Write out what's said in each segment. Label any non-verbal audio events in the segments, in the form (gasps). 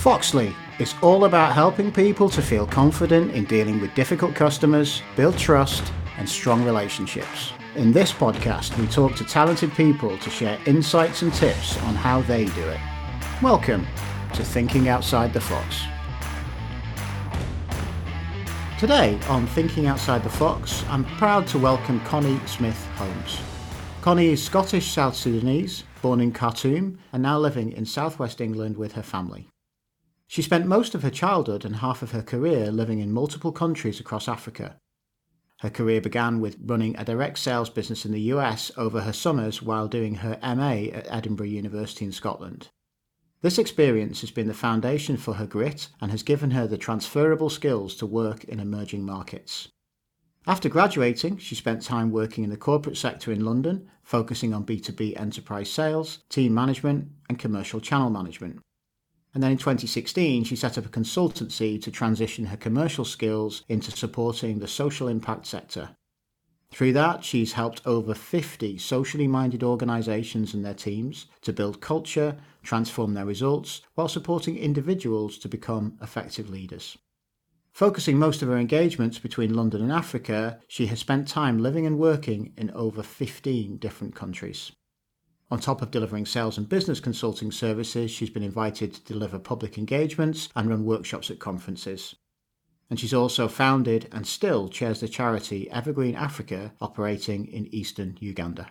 Foxley is all about helping people to feel confident in dealing with difficult customers, build trust, and strong relationships. In this podcast, we talk to talented people to share insights and tips on how they do it. Welcome to Thinking Outside the Fox. Today on Thinking Outside the Fox, I'm proud to welcome Connie Smith Holmes. Connie is Scottish South Sudanese, born in Khartoum, and now living in southwest England with her family. She spent most of her childhood and half of her career living in multiple countries across Africa. Her career began with running a direct sales business in the US over her summers while doing her MA at Edinburgh University in Scotland. This experience has been the foundation for her grit and has given her the transferable skills to work in emerging markets. After graduating, she spent time working in the corporate sector in London, focusing on B2B enterprise sales, team management, and commercial channel management. And then in 2016, she set up a consultancy to transition her commercial skills into supporting the social impact sector. Through that, she's helped over 50 socially minded organisations and their teams to build culture, transform their results, while supporting individuals to become effective leaders. Focusing most of her engagements between London and Africa, she has spent time living and working in over 15 different countries. On top of delivering sales and business consulting services, she's been invited to deliver public engagements and run workshops at conferences. And she's also founded and still chairs the charity Evergreen Africa operating in eastern Uganda.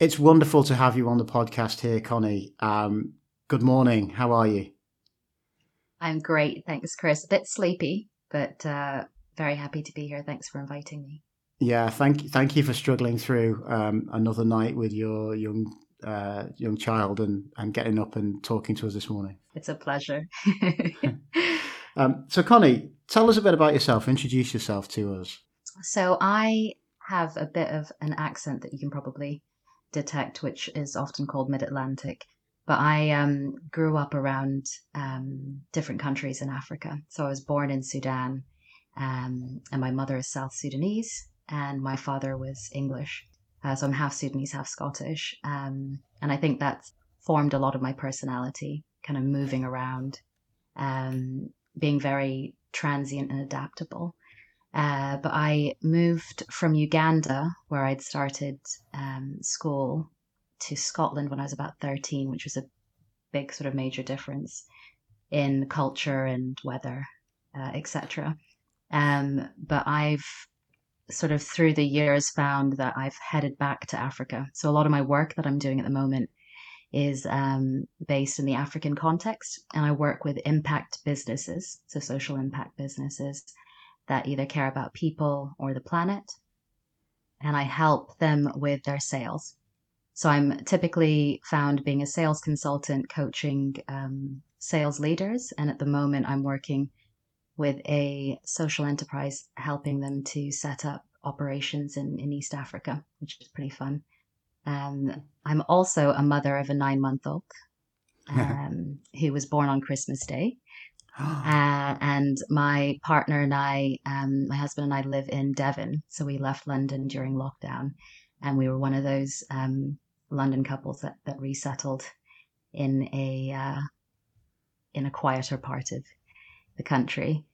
It's wonderful to have you on the podcast here, Connie. Um, good morning. How are you? I'm great. Thanks, Chris. A bit sleepy, but uh, very happy to be here. Thanks for inviting me. Yeah, thank you. Thank you for struggling through um, another night with your young uh, young child and, and getting up and talking to us this morning. It's a pleasure. (laughs) um, so, Connie, tell us a bit about yourself. Introduce yourself to us. So, I have a bit of an accent that you can probably detect, which is often called Mid Atlantic. But I um, grew up around um, different countries in Africa. So, I was born in Sudan, um, and my mother is South Sudanese, and my father was English. Uh, so I'm half Sudanese, half Scottish. Um, and I think that's formed a lot of my personality, kind of moving around, um, being very transient and adaptable. Uh, but I moved from Uganda, where I'd started um, school, to Scotland when I was about 13, which was a big sort of major difference in culture and weather, uh, etc. Um, but I've sort of through the years found that I've headed back to Africa. So a lot of my work that I'm doing at the moment is um, based in the African context, and I work with impact businesses, so social impact businesses that either care about people or the planet, and I help them with their sales. So I'm typically found being a sales consultant, coaching um, sales leaders, and at the moment I'm working with a social enterprise helping them to set up operations in, in East Africa, which is pretty fun. Um, I'm also a mother of a nine month old (laughs) um, who was born on Christmas Day. (gasps) uh, and my partner and I, um, my husband and I live in Devon. So we left London during lockdown. And we were one of those um, London couples that, that resettled in a uh, in a quieter part of the country.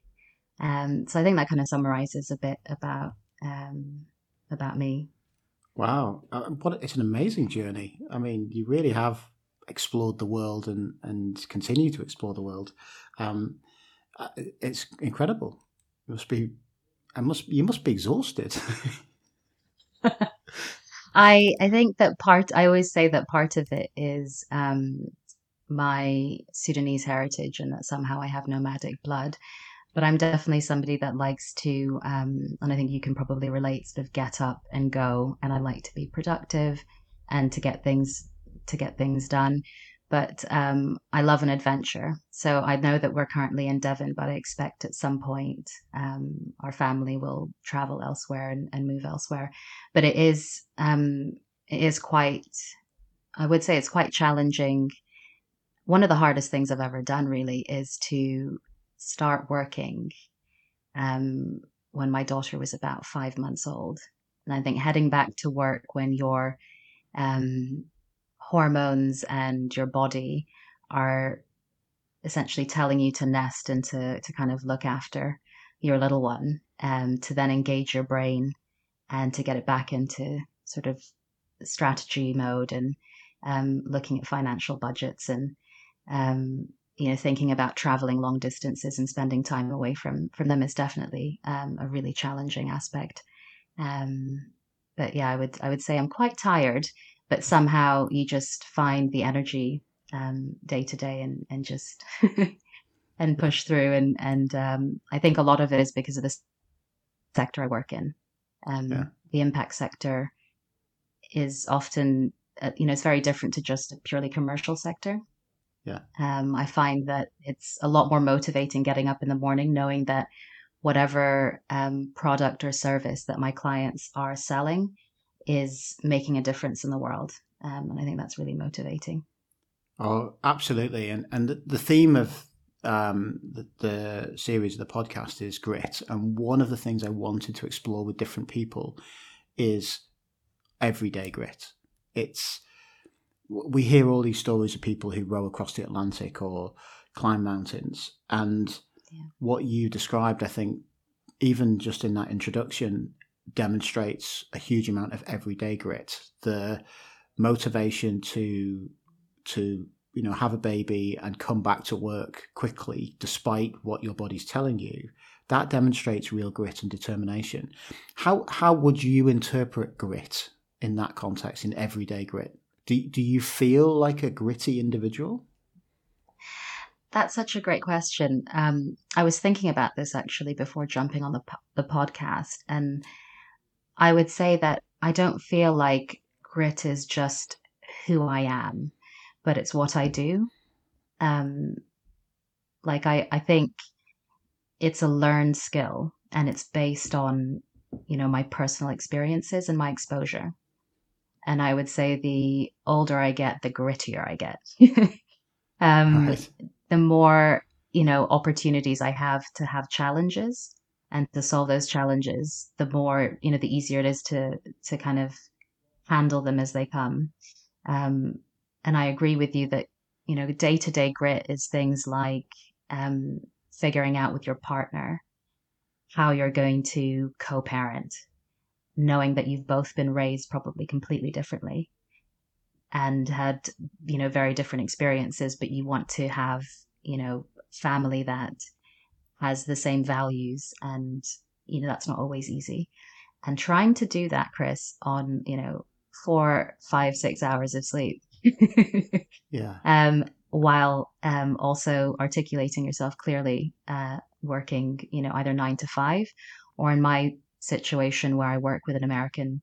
Um, so I think that kind of summarizes a bit about um, about me. Wow, uh, what it's an amazing journey. I mean, you really have explored the world and and continue to explore the world. Um, uh, it's incredible. It must be, I must you must be exhausted. (laughs) I I think that part. I always say that part of it is um, my Sudanese heritage, and that somehow I have nomadic blood but I'm definitely somebody that likes to, um, and I think you can probably relate, sort of get up and go, and I like to be productive and to get things to get things done. But um, I love an adventure, so I know that we're currently in Devon, but I expect at some point um, our family will travel elsewhere and, and move elsewhere. But it is um, it is quite, I would say, it's quite challenging. One of the hardest things I've ever done really is to start working um, when my daughter was about five months old. And I think heading back to work when your um, hormones and your body are essentially telling you to nest and to to kind of look after your little one, um, to then engage your brain and to get it back into sort of strategy mode and um, looking at financial budgets and um, you know thinking about traveling long distances and spending time away from from them is definitely um, a really challenging aspect. Um, but yeah, I would I would say I'm quite tired, but somehow you just find the energy um, day to day and and just (laughs) and push through and and um, I think a lot of it is because of the sector I work in. Um, yeah. The impact sector is often uh, you know it's very different to just a purely commercial sector. Yeah. Um, I find that it's a lot more motivating getting up in the morning knowing that whatever um, product or service that my clients are selling is making a difference in the world. Um, and I think that's really motivating. Oh, absolutely. And and the theme of um, the, the, series of the podcast is grit. And one of the things I wanted to explore with different people is everyday grit. It's we hear all these stories of people who row across the Atlantic or climb mountains, and yeah. what you described, I think, even just in that introduction, demonstrates a huge amount of everyday grit. The motivation to to you know have a baby and come back to work quickly despite what your body's telling you that demonstrates real grit and determination how how would you interpret grit in that context in everyday grit do, do you feel like a gritty individual that's such a great question. Um, I was thinking about this actually before jumping on the the podcast, and I would say that I don't feel like grit is just who I am, but it's what I do. Um, like I, I think it's a learned skill, and it's based on you know my personal experiences and my exposure. And I would say the older I get, the grittier I get. (laughs) um, right the more you know opportunities I have to have challenges and to solve those challenges, the more you know the easier it is to to kind of handle them as they come. Um, and I agree with you that you know day to day grit is things like um, figuring out with your partner how you're going to co-parent, knowing that you've both been raised probably completely differently and had you know very different experiences but you want to have you know family that has the same values and you know that's not always easy. And trying to do that chris on you know four five six hours of sleep. (laughs) Yeah. Um while um also articulating yourself clearly uh working you know either nine to five or in my situation where i work with an american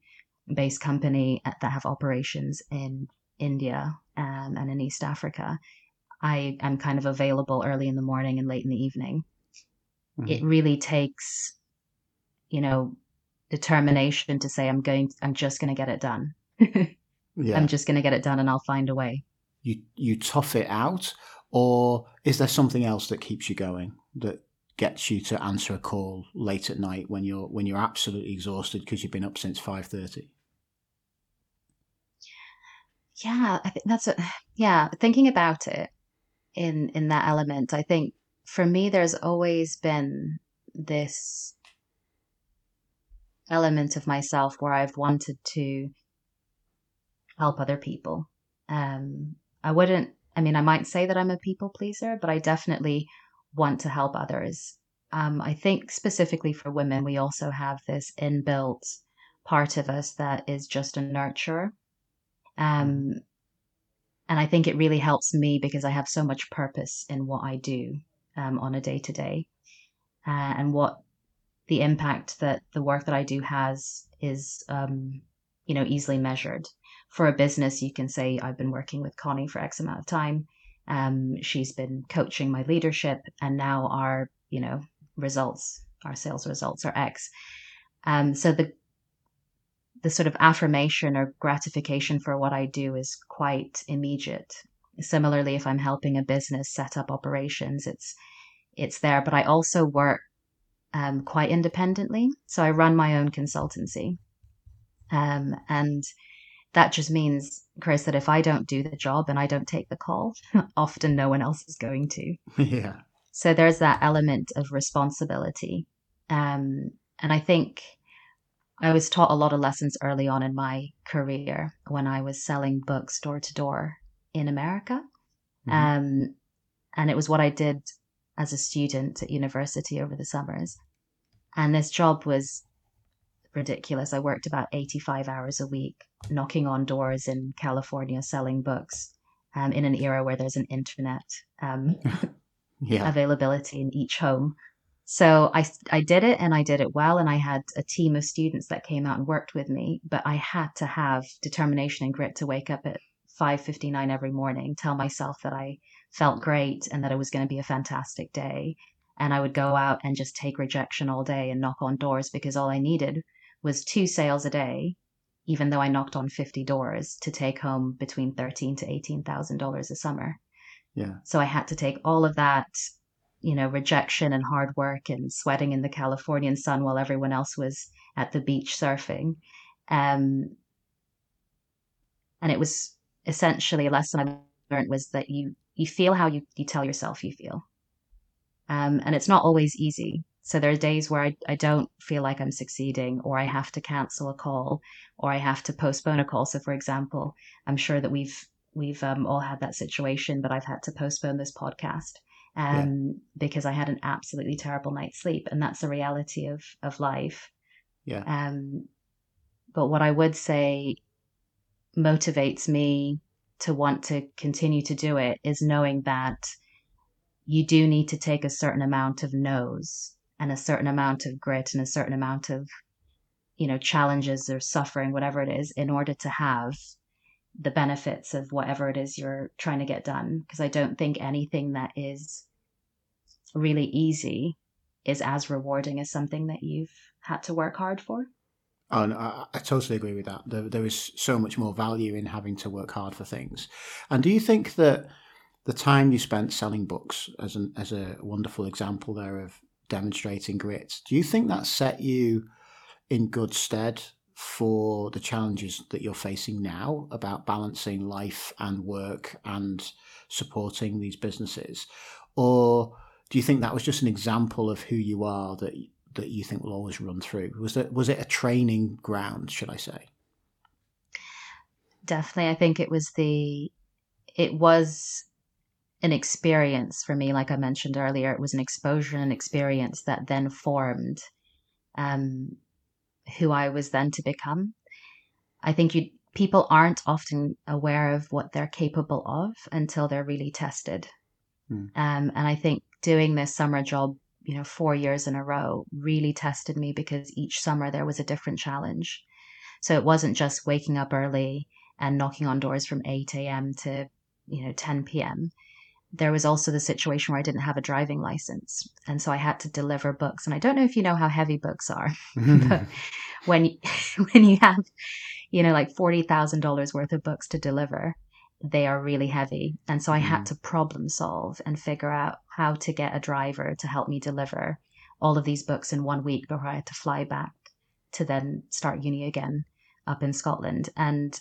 based company uh, that have operations in India um, and in East Africa, I am kind of available early in the morning and late in the evening. Mm-hmm. It really takes, you know, determination to say I'm going. I'm just going to get it done. (laughs) yeah. I'm just going to get it done, and I'll find a way. You you tough it out, or is there something else that keeps you going that gets you to answer a call late at night when you're when you're absolutely exhausted because you've been up since five thirty? Yeah, I think that's a yeah, thinking about it in in that element, I think for me there's always been this element of myself where I've wanted to help other people. Um I wouldn't I mean I might say that I'm a people pleaser, but I definitely want to help others. Um, I think specifically for women, we also have this inbuilt part of us that is just a nurturer. Um, mm-hmm. and I think it really helps me because I have so much purpose in what I do um, on a day to day, and what the impact that the work that I do has is, um, you know, easily measured. For a business, you can say I've been working with Connie for X amount of time. Um, she's been coaching my leadership, and now our, you know, results, our sales results are X. Um, so the the sort of affirmation or gratification for what I do is quite immediate. Similarly, if I'm helping a business set up operations, it's it's there. But I also work um, quite independently, so I run my own consultancy, um, and that just means, Chris, that if I don't do the job and I don't take the call, (laughs) often no one else is going to. (laughs) yeah. So there's that element of responsibility. Um, and I think I was taught a lot of lessons early on in my career when I was selling books door to door in America. Mm-hmm. Um, and it was what I did as a student at university over the summers. And this job was ridiculous. I worked about 85 hours a week, knocking on doors in California, selling books um, in an era where there's an internet um, (laughs) yeah. availability in each home. So I, I did it and I did it well. And I had a team of students that came out and worked with me, but I had to have determination and grit to wake up at 5.59 every morning, tell myself that I felt great and that it was going to be a fantastic day. And I would go out and just take rejection all day and knock on doors because all I needed was two sales a day, even though I knocked on 50 doors to take home between thirteen to $18,000 a summer. Yeah. So I had to take all of that, you know, rejection and hard work and sweating in the Californian sun while everyone else was at the beach surfing. Um, and it was essentially a lesson I learned was that you you feel how you, you tell yourself you feel. Um, and it's not always easy. So there are days where I, I don't feel like I'm succeeding, or I have to cancel a call, or I have to postpone a call. So, for example, I'm sure that we've we've um, all had that situation, but I've had to postpone this podcast um, yeah. because I had an absolutely terrible night's sleep, and that's the reality of of life. Yeah. Um, but what I would say motivates me to want to continue to do it is knowing that you do need to take a certain amount of no's and a certain amount of grit and a certain amount of you know challenges or suffering whatever it is in order to have the benefits of whatever it is you're trying to get done because i don't think anything that is really easy is as rewarding as something that you've had to work hard for Oh, I, I, totally agree with that. There, there is so much more value in having to work hard for things. And do you think that the time you spent selling books, as an as a wonderful example there of demonstrating grit. Do you think that set you in good stead for the challenges that you're facing now about balancing life and work and supporting these businesses? Or do you think that was just an example of who you are that that you think will always run through? Was it was it a training ground, should I say? Definitely. I think it was the it was an experience for me, like I mentioned earlier. It was an exposure and experience that then formed um, who I was then to become. I think you people aren't often aware of what they're capable of until they're really tested. Mm. Um, and I think doing this summer job, you know, four years in a row really tested me because each summer there was a different challenge. So it wasn't just waking up early and knocking on doors from 8 a.m. to, you know, 10 p.m there was also the situation where I didn't have a driving license. And so I had to deliver books. And I don't know if you know how heavy books are, (laughs) but (laughs) when, you, (laughs) when you have, you know, like $40,000 worth of books to deliver, they are really heavy. And so I had mm. to problem solve and figure out how to get a driver to help me deliver all of these books in one week before I had to fly back to then start uni again up in Scotland. And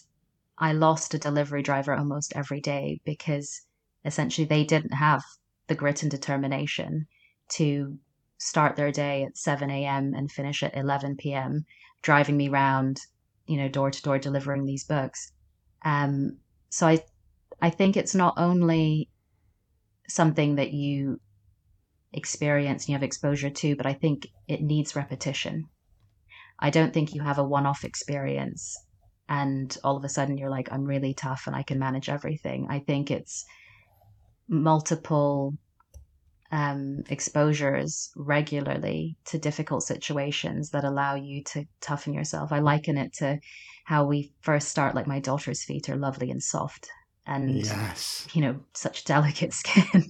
I lost a delivery driver almost every day because essentially they didn't have the grit and determination to start their day at 7 a.m. and finish at 11 p.m., driving me around, you know, door to door delivering these books. Um, so I, I think it's not only something that you experience and you have exposure to, but I think it needs repetition. I don't think you have a one off experience and all of a sudden you're like, I'm really tough and I can manage everything. I think it's multiple um, exposures regularly to difficult situations that allow you to toughen yourself. I liken it to how we first start, like my daughter's feet are lovely and soft and, yes. you know, such delicate (laughs) skin.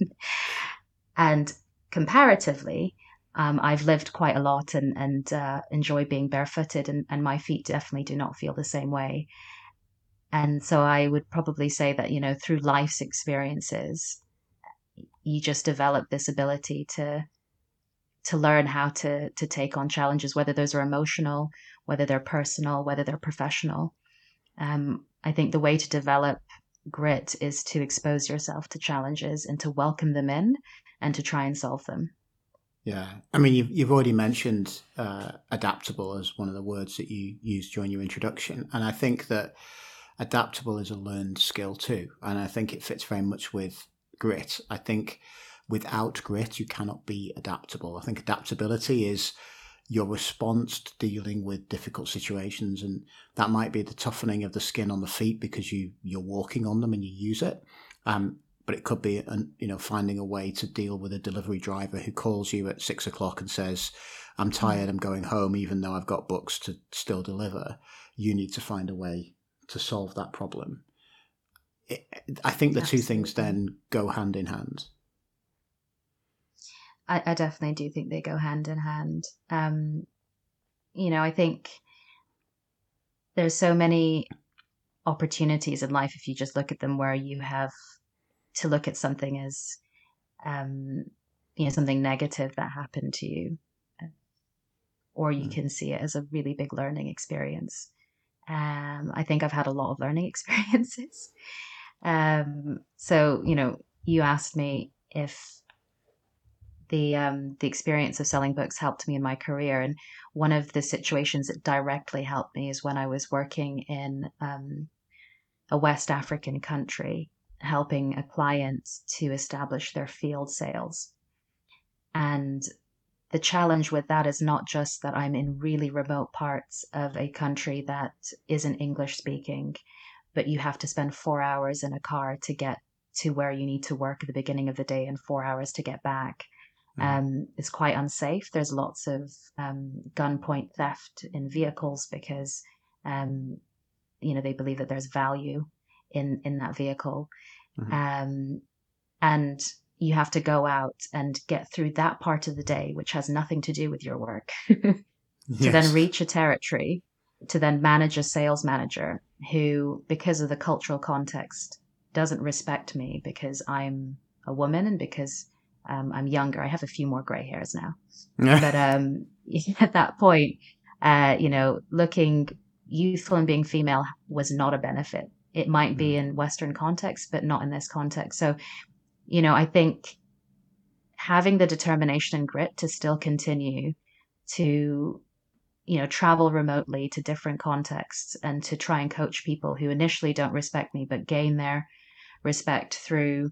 and comparatively, um, I've lived quite a lot and, and uh, enjoy being barefooted, and, and my feet definitely do not feel the same way. And so I would probably say that, you know, through life's experiences, you just develop this ability to to learn how to to take on challenges whether those are emotional whether they're personal whether they're professional. Um, I think the way to develop grit is to expose yourself to challenges and to welcome them in and to try and solve them. Yeah, I mean, you've you've already mentioned uh, adaptable as one of the words that you used during your introduction, and I think that adaptable is a learned skill too, and I think it fits very much with grit. I think without grit, you cannot be adaptable. I think adaptability is your response to dealing with difficult situations, and that might be the toughening of the skin on the feet because you you're walking on them and you use it. Um, but it could be an, you know finding a way to deal with a delivery driver who calls you at six o'clock and says i'm tired i'm going home even though i've got books to still deliver you need to find a way to solve that problem it, i think the Absolutely. two things then go hand in hand I, I, definitely do think they go hand in hand um, you know i think there's so many opportunities in life if you just look at them where you have to look at something as um, you know something negative that happened to you or you mm. can see it as a really big learning experience um, i think i've had a lot of learning (laughs) experiences um, so you know you asked me if the um, the experience of selling books helped me in my career and one of the situations that directly helped me is when i was working in um, a west african country helping a client to establish their field sales. And the challenge with that is not just that I'm in really remote parts of a country that isn't English speaking, but you have to spend four hours in a car to get to where you need to work at the beginning of the day and four hours to get back. Mm. Um, it's quite unsafe. There's lots of um, gunpoint theft in vehicles because, um, you know, they believe that there's value in in that vehicle, mm-hmm. um, and you have to go out and get through that part of the day, which has nothing to do with your work, (laughs) to yes. then reach a territory, to then manage a sales manager who, because of the cultural context, doesn't respect me because I'm a woman and because um, I'm younger. I have a few more gray hairs now, (laughs) but um, (laughs) at that point, uh, you know, looking youthful and being female was not a benefit it might be mm. in Western context, but not in this context. So, you know, I think having the determination and grit to still continue to, you know, travel remotely to different contexts and to try and coach people who initially don't respect me, but gain their respect through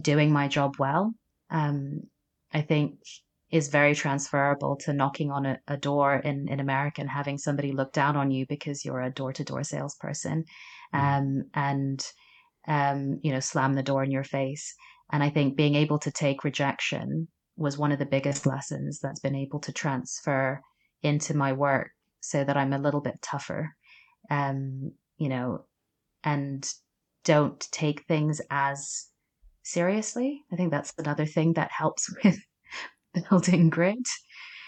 doing my job well, um, I think is very transferable to knocking on a, a, door in, in America and having somebody look down on you because you're a door to door salesperson mm. um, and, um, you know, slam the door in your face. And I think being able to take rejection was one of the biggest lessons that's been able to transfer into my work so that I'm a little bit tougher, um, you know, and don't take things as seriously. I think that's another thing that helps (laughs) with building grit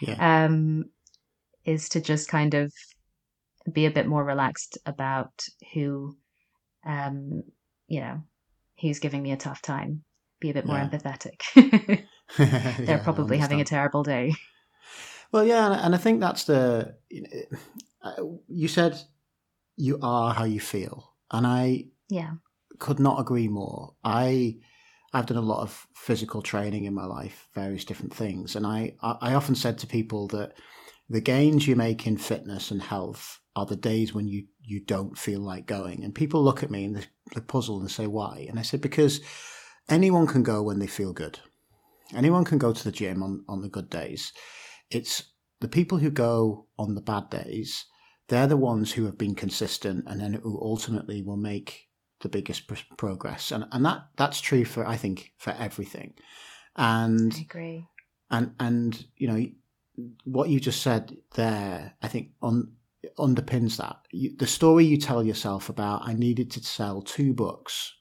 yeah. um, is to just kind of be a bit more relaxed about who, um, you know, who's giving me a tough time. Be a bit more yeah. empathetic. (laughs) (laughs) They're yeah, probably having a terrible day. Well, yeah, and I think that's the. You said you are how you feel, and I yeah could not agree more. I I've done a lot of physical training in my life, various different things, and I I often said to people that the gains you make in fitness and health are the days when you you don't feel like going, and people look at me and they puzzle and say why, and I said because anyone can go when they feel good, anyone can go to the gym on on the good days. It's the people who go on the bad days. They're the ones who have been consistent and then who ultimately will make the biggest pr- progress, and and that that's true for I think for everything. And I agree. And and you know what you just said there, I think on underpins that you, the story you tell yourself about I needed to sell two books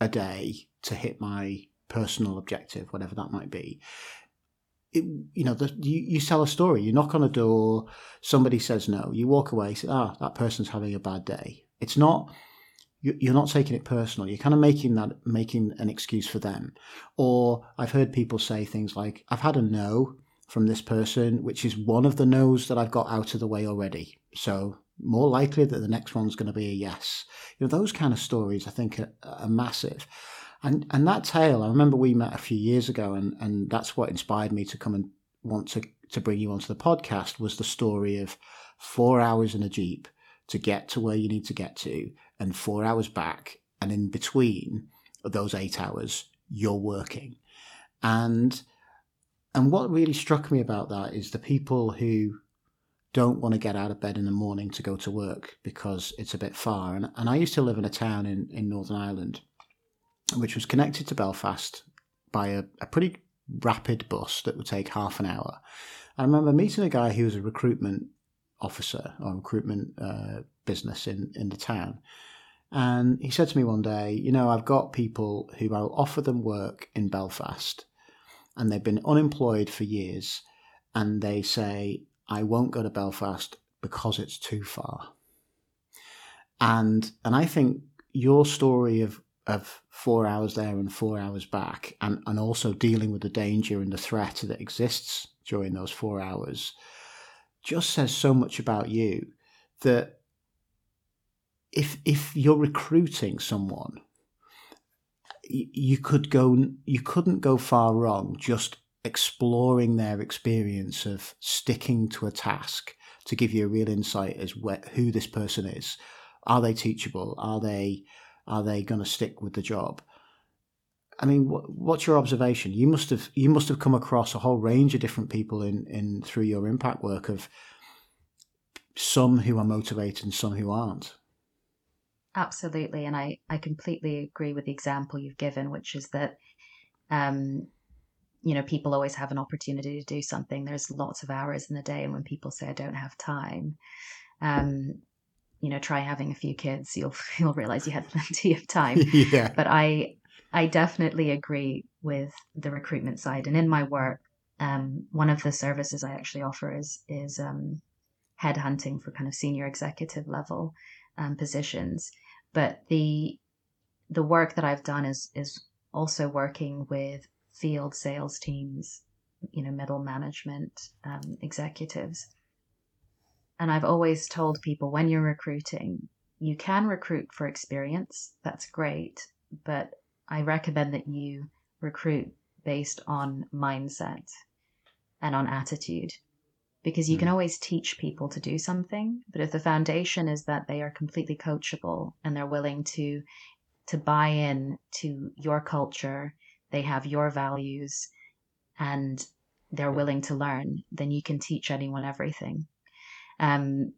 a day to hit my personal objective, whatever that might be. It, you know, the, you, you sell a story. You knock on a door, somebody says no. You walk away, say, "Ah, that person's having a bad day." It's not you're not taking it personal. You're kind of making that making an excuse for them. Or I've heard people say things like, "I've had a no from this person, which is one of the no's that I've got out of the way already." So more likely that the next one's going to be a yes. You know, those kind of stories I think are, are massive. And and that tale, I remember we met a few years ago, and, and that's what inspired me to come and want to, to bring you onto the podcast was the story of four hours in a Jeep to get to where you need to get to, and four hours back, and in between those eight hours, you're working. And and what really struck me about that is the people who don't want to get out of bed in the morning to go to work because it's a bit far. And, and I used to live in a town in, in Northern Ireland, which was connected to Belfast by a, a pretty rapid bus that would take half an hour. I remember meeting a guy who was a recruitment officer or recruitment uh, business in, in the town. And he said to me one day, You know, I've got people who I'll offer them work in Belfast and they've been unemployed for years. And they say, I won't go to Belfast because it's too far. And and I think your story of of four hours there and four hours back, and, and also dealing with the danger and the threat that exists during those four hours, just says so much about you that if if you're recruiting someone, you could go you couldn't go far wrong just exploring their experience of sticking to a task to give you a real insight as where, who this person is. Are they teachable? Are they are they going to stick with the job? I mean, what, what's your observation? You must have you must have come across a whole range of different people in in through your impact work of some who are motivated and some who aren't. Absolutely, and I I completely agree with the example you've given, which is that um, you know, people always have an opportunity to do something. There's lots of hours in the day, and when people say I don't have time, um, you know, try having a few kids. You'll (laughs) you'll realize you had plenty of (laughs) time. yeah. But I I definitely agree with the recruitment side, and in my work, um, one of the services I actually offer is is um, headhunting for kind of senior executive level um, positions. But the the work that I've done is is also working with field sales teams, you know, middle management um, executives. And I've always told people when you're recruiting, you can recruit for experience. That's great. But I recommend that you recruit based on mindset and on attitude because you mm. can always teach people to do something but if the foundation is that they are completely coachable and they're willing to to buy in to your culture they have your values and they're willing to learn, then you can teach anyone everything. Um,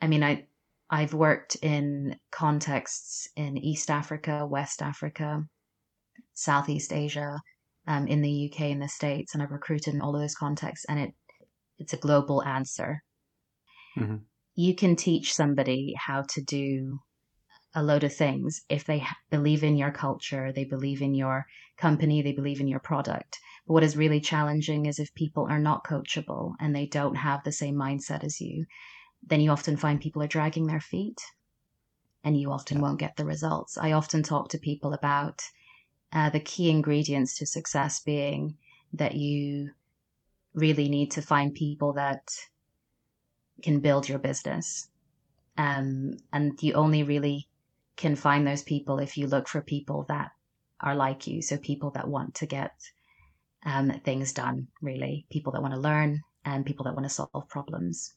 I mean, I I've worked in contexts in East Africa, West Africa, Southeast Asia, um, in the UK, in the States, and I've recruited in all of those contexts, and it it's a global answer. Mm-hmm. You can teach somebody how to do a load of things if they believe in your culture, they believe in your company, they believe in your product. But what is really challenging is if people are not coachable and they don't have the same mindset as you, then you often find people are dragging their feet and you often yeah. won't get the results. I often talk to people about uh, the key ingredients to success being that you really need to find people that can build your business. Um, and you only really can find those people if you look for people that are like you. So people that want to get um, things done, really, people that want to learn and people that want to solve problems.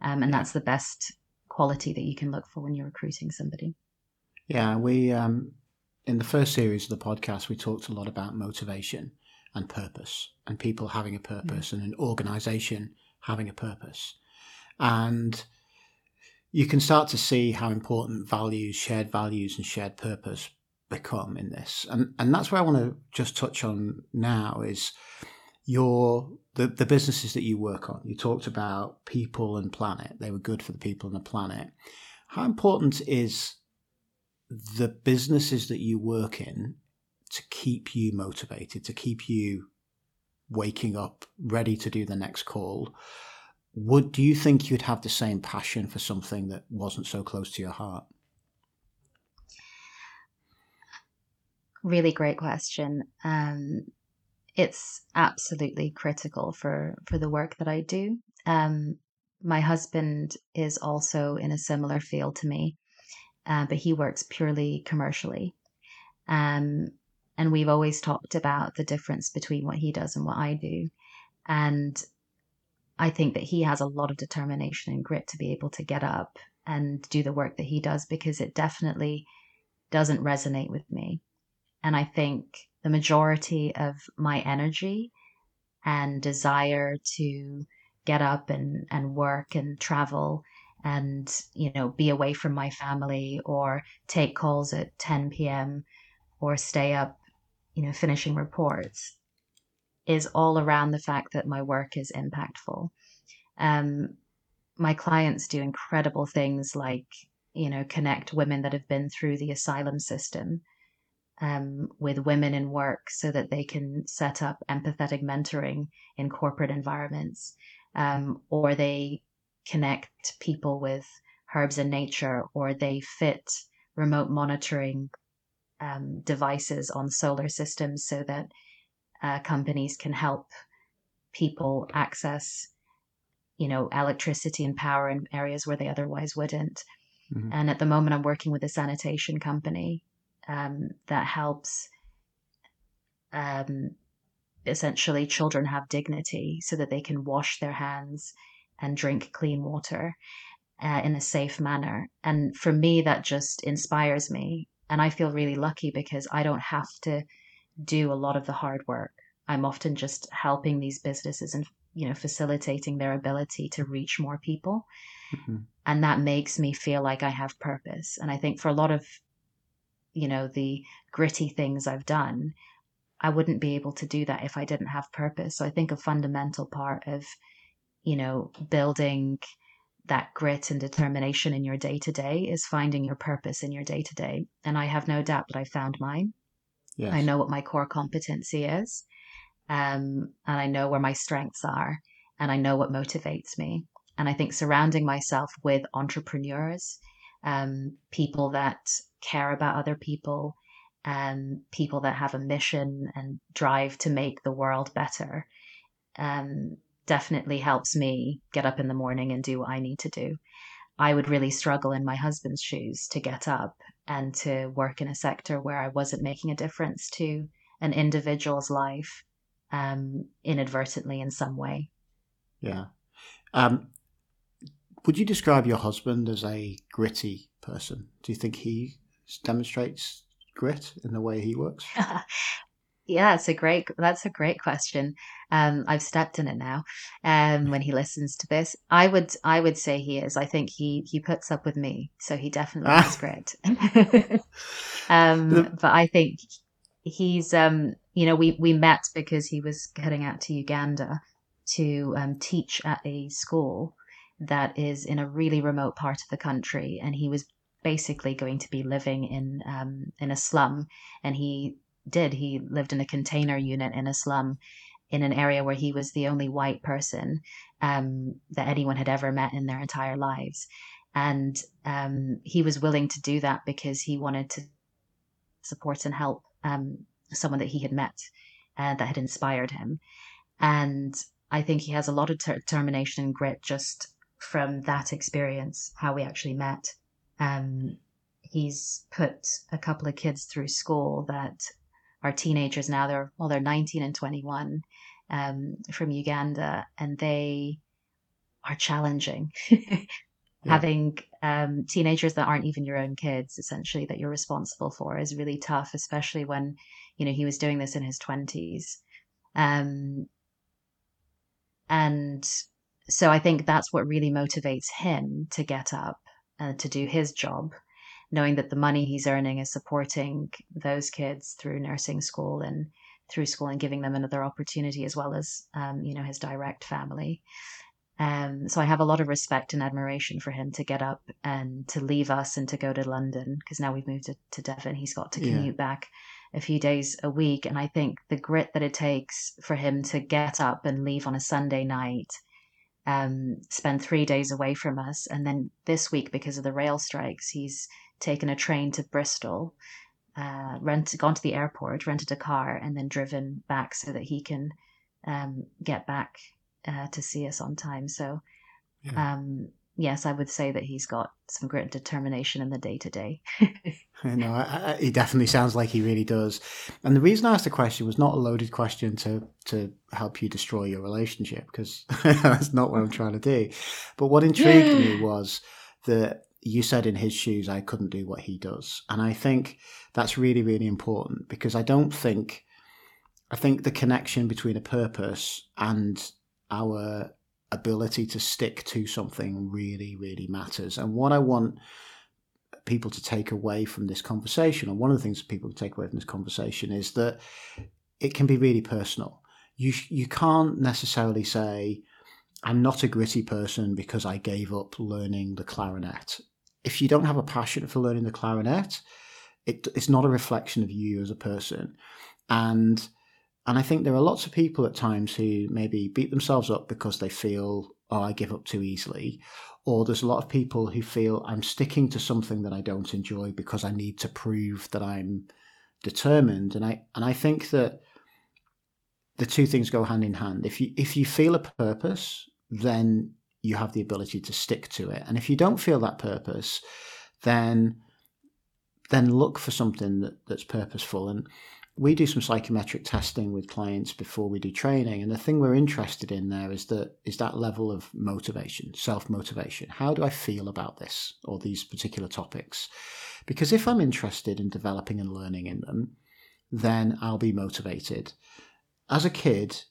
Um, and that's the best quality that you can look for when you're recruiting somebody. Yeah, we um, in the first series of the podcast we talked a lot about motivation and purpose, and people having a purpose, mm. and an organization having a purpose, and you can start to see how important values, shared values, and shared purpose become in this. And and that's where I want to just touch on now is your the, the businesses that you work on. You talked about people and planet. They were good for the people and the planet. How important is the businesses that you work in to keep you motivated, to keep you waking up ready to do the next call? Would do you think you'd have the same passion for something that wasn't so close to your heart? Really great question. Um, it's absolutely critical for for the work that I do. Um, my husband is also in a similar field to me, uh, but he works purely commercially. Um, and we've always talked about the difference between what he does and what I do. And I think that he has a lot of determination and grit to be able to get up and do the work that he does because it definitely doesn't resonate with me. And I think the majority of my energy and desire to get up and, and work and travel and you know be away from my family or take calls at 10 p.m or stay up you know finishing reports is all around the fact that my work is impactful. Um, my clients do incredible things like you know connect women that have been through the asylum system um, with women in work so that they can set up empathetic mentoring in corporate environments, um, or they connect people with herbs and nature, or they fit remote monitoring um, devices on solar systems so that uh, companies can help people access you know electricity and power in areas where they otherwise wouldn't mm-hmm. and at the moment i'm working with a sanitation company um, that helps um, essentially children have dignity so that they can wash their hands and drink clean water uh, in a safe manner. And for me, that just inspires me. And I feel really lucky because I don't have to do a lot of the hard work. I'm often just helping these businesses and you know facilitating their ability to reach more people. Mm-hmm. And that makes me feel like I have purpose. And I think for a lot of you know, the gritty things I've done, I wouldn't be able to do that if I didn't have purpose. So I think a fundamental part of, you know, building that grit and determination in your day to day is finding your purpose in your day to day. And I have no doubt that I found mine. Yes. I know what my core competency is. Um, and I know where my strengths are and I know what motivates me. And I think surrounding myself with entrepreneurs, um, people that care about other people, um, people that have a mission and drive to make the world better, um, definitely helps me get up in the morning and do what I need to do. I would really struggle in my husband's shoes to get up and to work in a sector where I wasn't making a difference to an individual's life um, inadvertently in some way. Yeah. Um, would you describe your husband as a gritty person? Do you think he demonstrates grit in the way he works? (laughs) yeah, it's a great. That's a great question. Um, I've stepped in it now. Um, when he listens to this, I would I would say he is. I think he he puts up with me, so he definitely has grit. (laughs) um, but I think he's um, you know we we met because he was heading out to Uganda to um, teach at a school that is in a really remote part of the country, and he was basically going to be living in um, in a slum, and he did. He lived in a container unit in a slum in an area where he was the only white person um, that anyone had ever met in their entire lives. And um, he was willing to do that because he wanted to support and help um, someone that he had met uh, that had inspired him. And I think he has a lot of ter- determination and grit just from that experience, how we actually met. Um, he's put a couple of kids through school that are teenagers now. They're well, they're 19 and 21 um, from Uganda, and they are challenging. (laughs) yeah. Having um, teenagers that aren't even your own kids, essentially, that you're responsible for, is really tough, especially when you know he was doing this in his 20s. Um, and so I think that's what really motivates him to get up uh, to do his job, knowing that the money he's earning is supporting those kids through nursing school and through school and giving them another opportunity as well as um, you know his direct family. Um, so I have a lot of respect and admiration for him to get up and to leave us and to go to London because now we've moved to, to Devon. He's got to commute yeah. back a few days a week, and I think the grit that it takes for him to get up and leave on a Sunday night um, spend three days away from us. And then this week, because of the rail strikes, he's taken a train to Bristol, uh, rent, gone to the airport, rented a car, and then driven back so that he can um, get back uh, to see us on time. So yeah. um, yes, I would say that he's got some great determination in the day to day. (laughs) No, I, I, he definitely sounds like he really does. And the reason I asked the question was not a loaded question to to help you destroy your relationship because (laughs) that's not what I'm trying to do. But what intrigued me (laughs) was that you said in his shoes I couldn't do what he does, and I think that's really really important because I don't think I think the connection between a purpose and our ability to stick to something really, really matters. And what I want people to take away from this conversation, or one of the things people take away from this conversation, is that it can be really personal. You you can't necessarily say, "I'm not a gritty person because I gave up learning the clarinet." If you don't have a passion for learning the clarinet, it, it's not a reflection of you as a person. And and I think there are lots of people at times who maybe beat themselves up because they feel, oh, I give up too easily. Or there's a lot of people who feel I'm sticking to something that I don't enjoy because I need to prove that I'm determined. And I and I think that the two things go hand in hand. If you if you feel a purpose, then you have the ability to stick to it. And if you don't feel that purpose, then then look for something that, that's purposeful. And we do some psychometric testing with clients before we do training and the thing we're interested in there is that is that level of motivation self motivation how do i feel about this or these particular topics because if i'm interested in developing and learning in them then i'll be motivated as a kid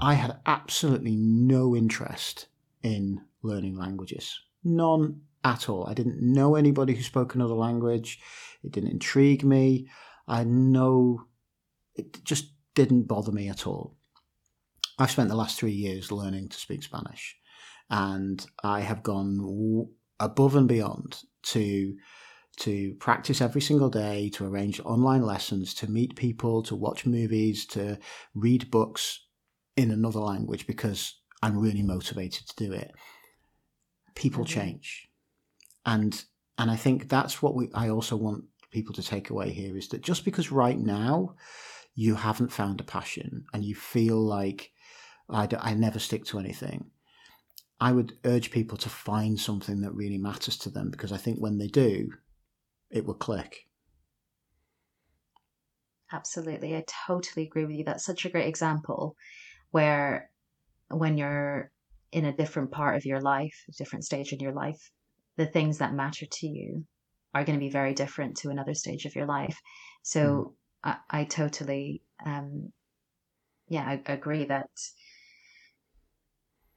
i had absolutely no interest in learning languages. None at all. I didn't know anybody who spoke another language. It didn't intrigue me. I know it just didn't bother me at all. I've spent the last three years learning to speak Spanish, and I have gone above and beyond to to practice every single day, to arrange online lessons, to meet people, to watch movies, to read books in another language because I'm really motivated to do it. People mm-hmm. change, and and I think that's what we. I also want people to take away here is that just because right now you haven't found a passion and you feel like I, I never stick to anything, I would urge people to find something that really matters to them because I think when they do, it will click. Absolutely. I totally agree with you. That's such a great example where when you're in a different part of your life, a different stage in your life, the things that matter to you are going to be very different to another stage of your life. So mm. I, I, totally, um, yeah, I, agree that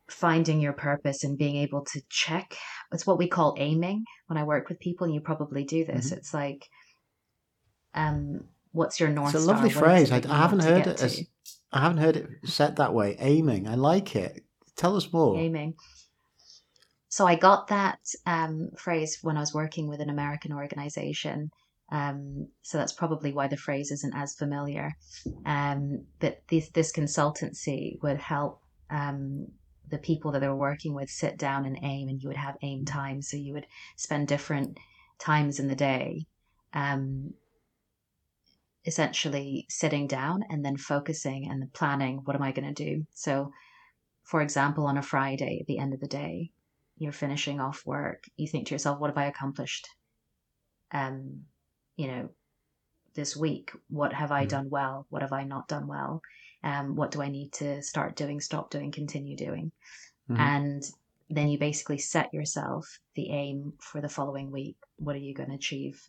finding your purpose and being able to check it's what we call aiming when i work with people and you probably do this mm-hmm. it's like um what's your north it's a lovely phrase I, I, haven't heard it as, i haven't heard it said that way aiming i like it tell us more aiming so I got that um, phrase when I was working with an American organization. Um, so that's probably why the phrase isn't as familiar. Um, but this, this consultancy would help um, the people that they were working with sit down and aim, and you would have aim time. So you would spend different times in the day um, essentially sitting down and then focusing and planning what am I going to do. So, for example, on a Friday at the end of the day, you're finishing off work, you think to yourself, what have I accomplished? Um, you know, this week, what have I mm. done well? What have I not done well? Um, what do I need to start doing, stop doing, continue doing? Mm-hmm. And then you basically set yourself the aim for the following week. What are you going to achieve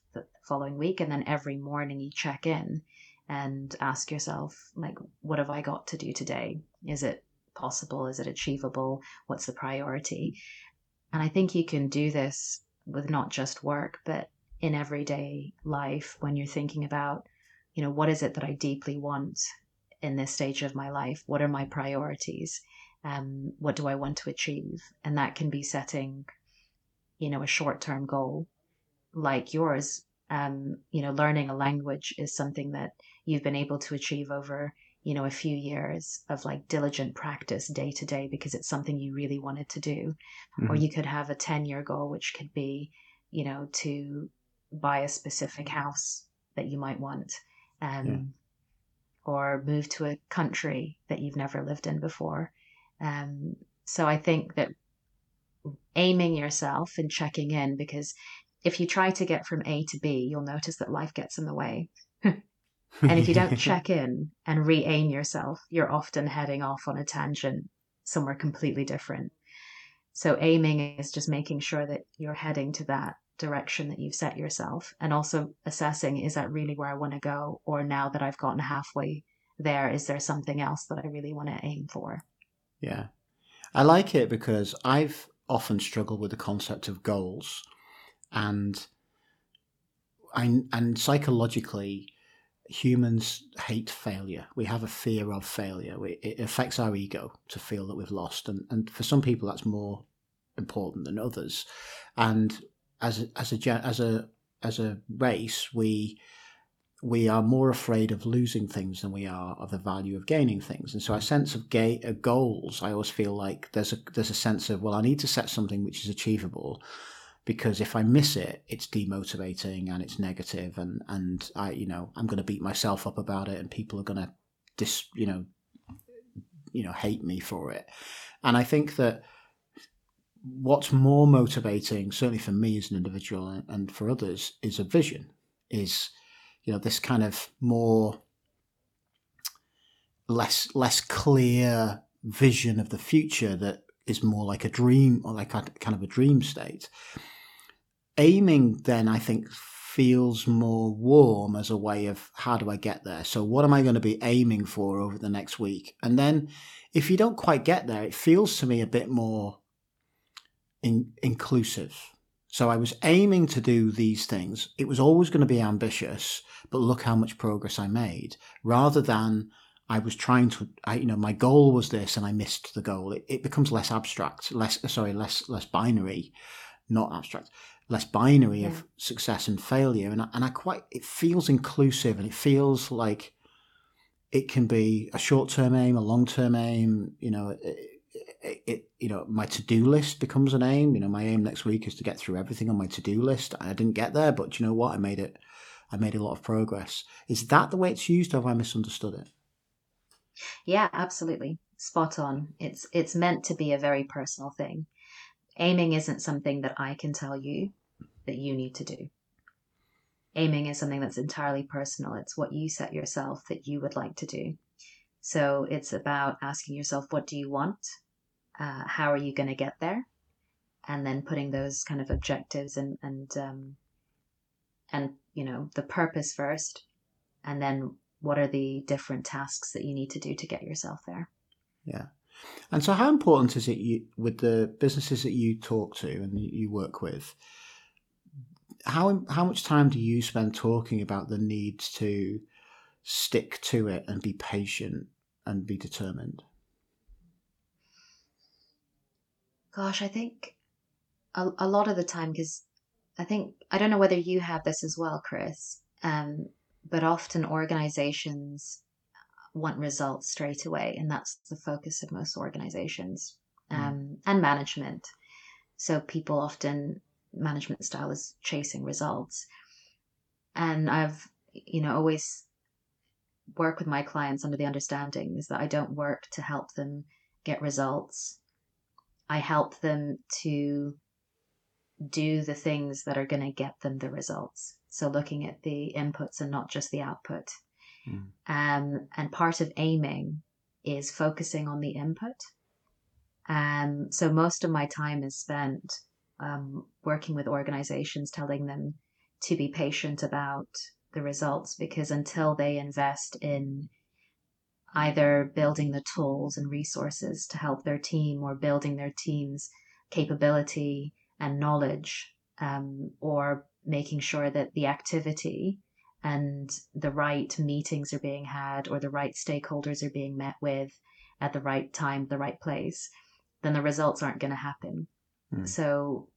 following week? And then every morning you check in and ask yourself, like, what have I got to do today? Is it possible? Is it achievable? What's the priority? And I think you can do this with not just work, but in everyday life when you're thinking about, you know, what is it that I deeply want in this stage of my life? What are my priorities? Um, what do I want to achieve? And that can be setting, you know, a short term goal like yours. Um, you know, learning a language is something that you've been able to achieve over you know, a few years of like diligent practice day to day because it's something you really wanted to do. Mm-hmm. Or you could have a 10 year goal, which could be, you know, to buy a specific house that you might want. Um, yeah. Or move to a country that you've never lived in before. Um, so I think that aiming yourself and checking in because if you try to get from A to B, you'll notice that life gets in the way. (laughs) and if you don't check in and re aim yourself, you're often heading off on a tangent somewhere completely different. So, aiming is just making sure that you're heading to that direction that you've set yourself and also assessing is that really where I want to go? Or now that I've gotten halfway there, is there something else that I really want to aim for? Yeah. I like it because I've often struggled with the concept of goals and I, and psychologically humans hate failure. We have a fear of failure. It affects our ego to feel that we've lost. And, and for some people that's more important than others. And as a, as a as a as a race we we are more afraid of losing things than we are of the value of gaining things. And so our sense of ga- goals, I always feel like there's a there's a sense of well, I need to set something which is achievable, because if I miss it, it's demotivating and it's negative, and and I you know I'm going to beat myself up about it, and people are going to dis you know you know hate me for it. And I think that what's more motivating, certainly for me as an individual and for others, is a vision. Is you know this kind of more less less clear vision of the future that is more like a dream or like a kind of a dream state. Aiming then I think feels more warm as a way of how do I get there? So what am I going to be aiming for over the next week? And then if you don't quite get there, it feels to me a bit more in, inclusive. So I was aiming to do these things. It was always going to be ambitious, but look how much progress I made rather than I was trying to, I, you know, my goal was this and I missed the goal. It, it becomes less abstract, less, sorry, less, less binary, not abstract, less binary yeah. of success and failure. And I, and I quite, it feels inclusive and it feels like it can be a short term aim, a long term aim, you know, it, it, it, you know my to-do list becomes an aim you know my aim next week is to get through everything on my to-do list i didn't get there but you know what i made it i made a lot of progress is that the way it's used or have i misunderstood it yeah absolutely. Spot on. It's it's meant to be a very personal thing. Aiming isn't something that i can tell you that you need to do. Aiming is something that's entirely personal. It's what you set yourself that you would like to do. So it's about asking yourself what do you want? Uh, how are you going to get there? And then putting those kind of objectives and and um, and you know the purpose first and then what are the different tasks that you need to do to get yourself there? Yeah. And so how important is it you, with the businesses that you talk to and you work with how how much time do you spend talking about the need to stick to it and be patient and be determined? Gosh, I think a, a lot of the time, because I think, I don't know whether you have this as well, Chris, um, but often organizations want results straight away, and that's the focus of most organizations mm. um, and management. So people often, management style is chasing results. And I've, you know, always work with my clients under the understanding is that I don't work to help them get results. I help them to do the things that are going to get them the results. So looking at the inputs and not just the output. Mm. Um, and part of aiming is focusing on the input. Um, so most of my time is spent um, working with organizations, telling them to be patient about the results because until they invest in either building the tools and resources to help their team or building their team's capability and knowledge um, or making sure that the activity and the right meetings are being had or the right stakeholders are being met with at the right time, the right place, then the results aren't going to happen. Mm. So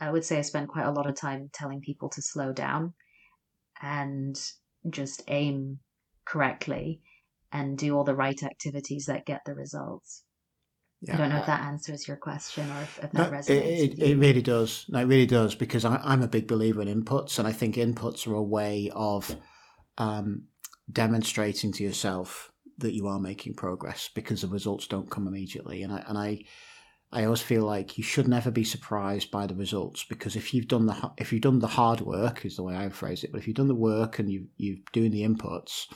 I would say I spend quite a lot of time telling people to slow down and just aim correctly and do all the right activities that get the results. Yeah. I don't know if that answers your question or if, if that resonates. It, it, it, really does. No, it really does because I, am a big believer in inputs, and I think inputs are a way of um, demonstrating to yourself that you are making progress because the results don't come immediately. And I and I I always feel like you should never be surprised by the results because if you've done the if you've done the hard work is the way I phrase it, but if you've done the work and you you're doing the inputs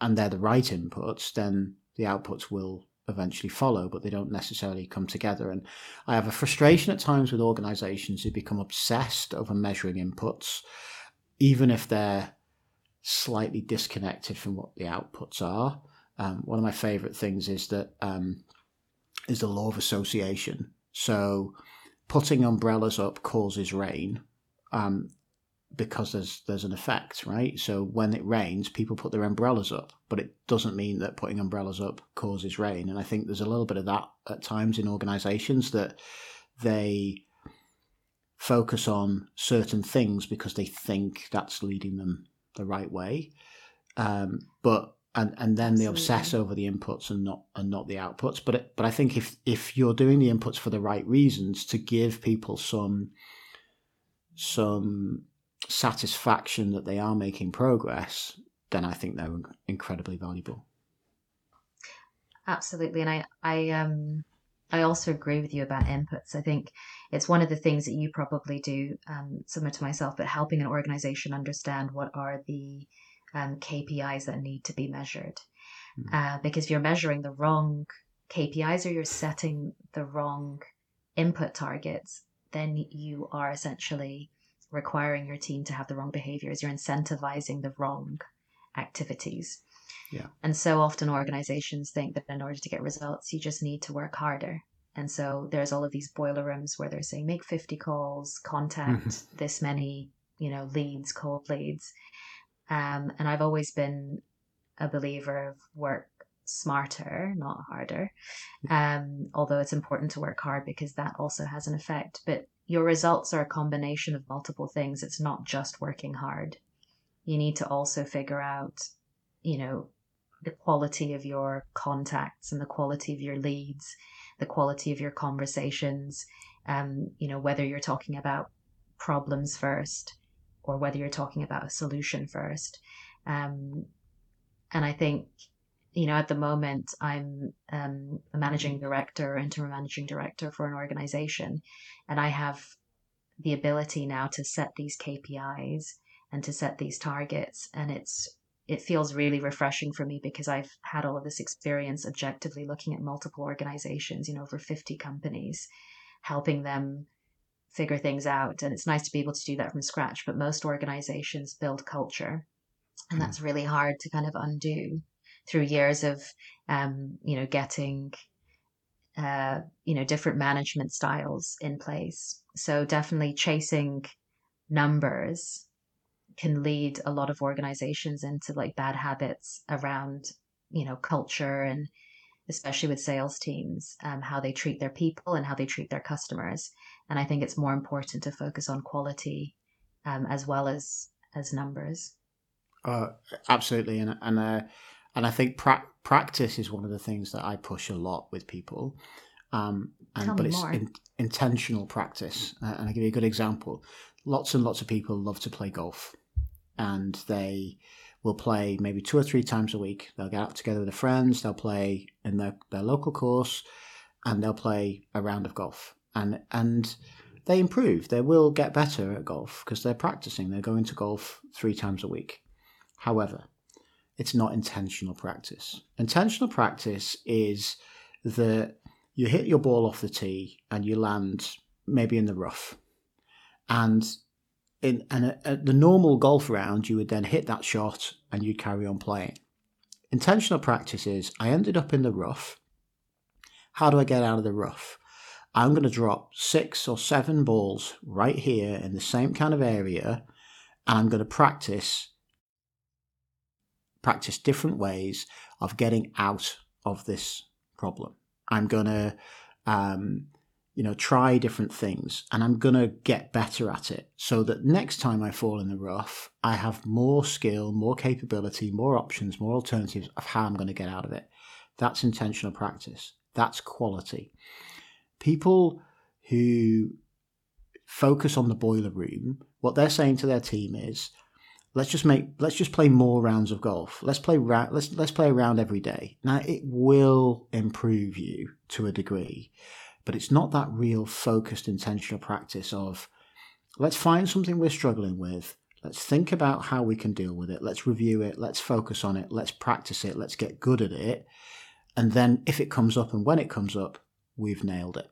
and they're the right inputs, then the outputs will eventually follow, but they don't necessarily come together. And I have a frustration at times with organizations who become obsessed over measuring inputs, even if they're slightly disconnected from what the outputs are. Um, one of my favorite things is that um, is the law of association. So putting umbrellas up causes rain. Um, because there's there's an effect, right? So when it rains, people put their umbrellas up, but it doesn't mean that putting umbrellas up causes rain. And I think there's a little bit of that at times in organisations that they focus on certain things because they think that's leading them the right way, um, but and and then Absolutely. they obsess over the inputs and not and not the outputs. But it, but I think if if you're doing the inputs for the right reasons to give people some some satisfaction that they are making progress, then I think they're incredibly valuable. Absolutely, and I I um I also agree with you about inputs. I think it's one of the things that you probably do, um, similar to myself, but helping an organization understand what are the um, KPIs that need to be measured. Mm. Uh, because if you're measuring the wrong KPIs or you're setting the wrong input targets, then you are essentially requiring your team to have the wrong behaviors. You're incentivizing the wrong activities. Yeah. And so often organizations think that in order to get results, you just need to work harder. And so there's all of these boiler rooms where they're saying make 50 calls, contact mm-hmm. (laughs) this many, you know, leads, cold leads. Um, and I've always been a believer of work smarter, not harder. Um, although it's important to work hard because that also has an effect. But your results are a combination of multiple things. It's not just working hard. You need to also figure out, you know, the quality of your contacts and the quality of your leads, the quality of your conversations, um, you know, whether you're talking about problems first or whether you're talking about a solution first. Um, and I think you know, at the moment, I'm um, a managing director, interim managing director for an organization, and I have the ability now to set these KPIs and to set these targets, and it's it feels really refreshing for me because I've had all of this experience objectively looking at multiple organizations, you know, over 50 companies, helping them figure things out. And it's nice to be able to do that from scratch. But most organizations build culture, and hmm. that's really hard to kind of undo through years of um, you know getting uh, you know different management styles in place. So definitely chasing numbers can lead a lot of organizations into like bad habits around you know culture and especially with sales teams um, how they treat their people and how they treat their customers. And i think it's more important to focus on quality um, as well as as numbers. Uh, absolutely. And and uh, and I think pra- practice is one of the things that I push a lot with people. Um, and, Tell but it's in, intentional practice. Uh, and I'll give you a good example. Lots and lots of people love to play golf, and they will play maybe two or three times a week. They'll get out together with their friends, they'll play in their, their local course, and they'll play a round of golf. And, and they improve. They will get better at golf because they're practicing. They're going to golf three times a week. However, it's not intentional practice. Intentional practice is that you hit your ball off the tee and you land maybe in the rough. And in and at the normal golf round, you would then hit that shot and you'd carry on playing. Intentional practice is I ended up in the rough. How do I get out of the rough? I'm going to drop six or seven balls right here in the same kind of area, and I'm going to practice practice different ways of getting out of this problem. I'm going to, um, you know, try different things and I'm going to get better at it so that next time I fall in the rough, I have more skill, more capability, more options, more alternatives of how I'm going to get out of it. That's intentional practice. That's quality. People who focus on the boiler room, what they're saying to their team is, let's just make let's just play more rounds of golf. Let's play ra- let's let's play a round every day. Now it will improve you to a degree, but it's not that real focused, intentional practice of let's find something we're struggling with. Let's think about how we can deal with it. Let's review it. Let's focus on it. Let's practice it. Let's get good at it. And then if it comes up and when it comes up, we've nailed it.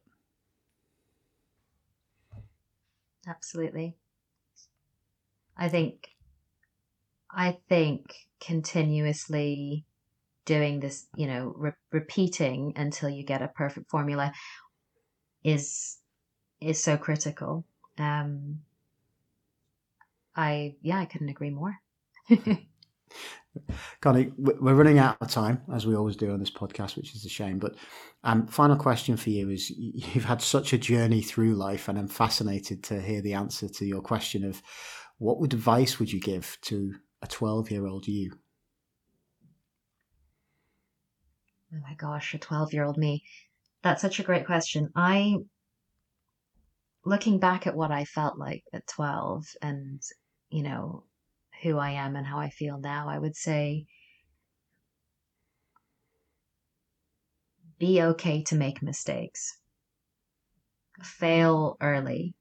Absolutely. I think I think continuously doing this, you know, re- repeating until you get a perfect formula is is so critical. Um I yeah, I couldn't agree more. (laughs) Connie, we're running out of time as we always do on this podcast, which is a shame. But um, final question for you is: You've had such a journey through life, and I'm fascinated to hear the answer to your question of what advice would you give to a 12 year old you? Oh my gosh, a 12 year old me. That's such a great question. I, looking back at what I felt like at 12 and, you know, who I am and how I feel now, I would say be okay to make mistakes. Fail early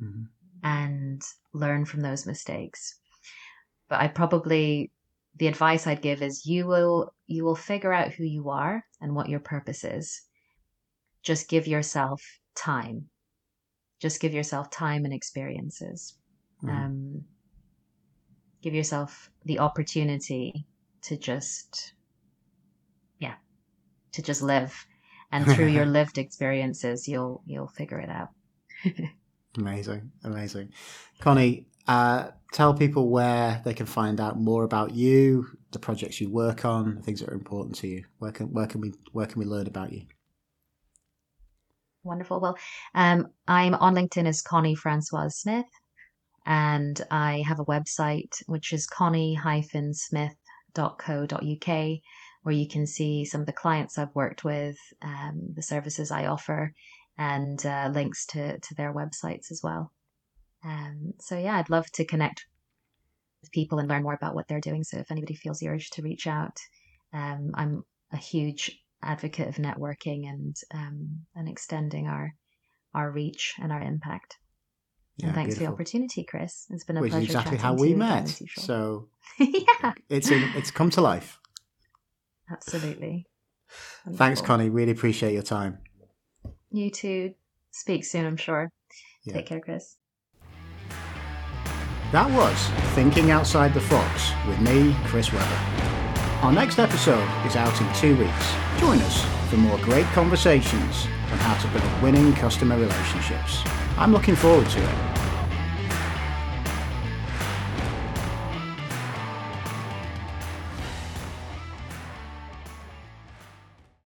mm-hmm. and learn from those mistakes. But I probably the advice I'd give is you will you will figure out who you are and what your purpose is. Just give yourself time. Just give yourself time and experiences. Mm-hmm. Um, give yourself the opportunity to just yeah to just live and through your (laughs) lived experiences you'll you'll figure it out (laughs) amazing amazing connie uh, tell people where they can find out more about you the projects you work on things that are important to you. Where can where can we where can we learn about you? Wonderful. Well um, i'm on linkedin as connie francoise smith and I have a website which is connie-smith.co.uk where you can see some of the clients I've worked with, um, the services I offer, and uh, links to, to their websites as well. Um, so, yeah, I'd love to connect with people and learn more about what they're doing. So, if anybody feels the urge to reach out, um, I'm a huge advocate of networking and um, and extending our our reach and our impact. Yeah, and thanks beautiful. for the opportunity, Chris. It's been a Which pleasure. Is exactly how we met. So (laughs) yeah, it's in, it's come to life. Absolutely. Wonderful. Thanks, Connie. Really appreciate your time. You too. Speak soon, I'm sure. Yeah. Take care, Chris. That was Thinking Outside the Fox with me, Chris Webber. Our next episode is out in two weeks. Join us for more great conversations on how to build winning customer relationships. I'm looking forward to it.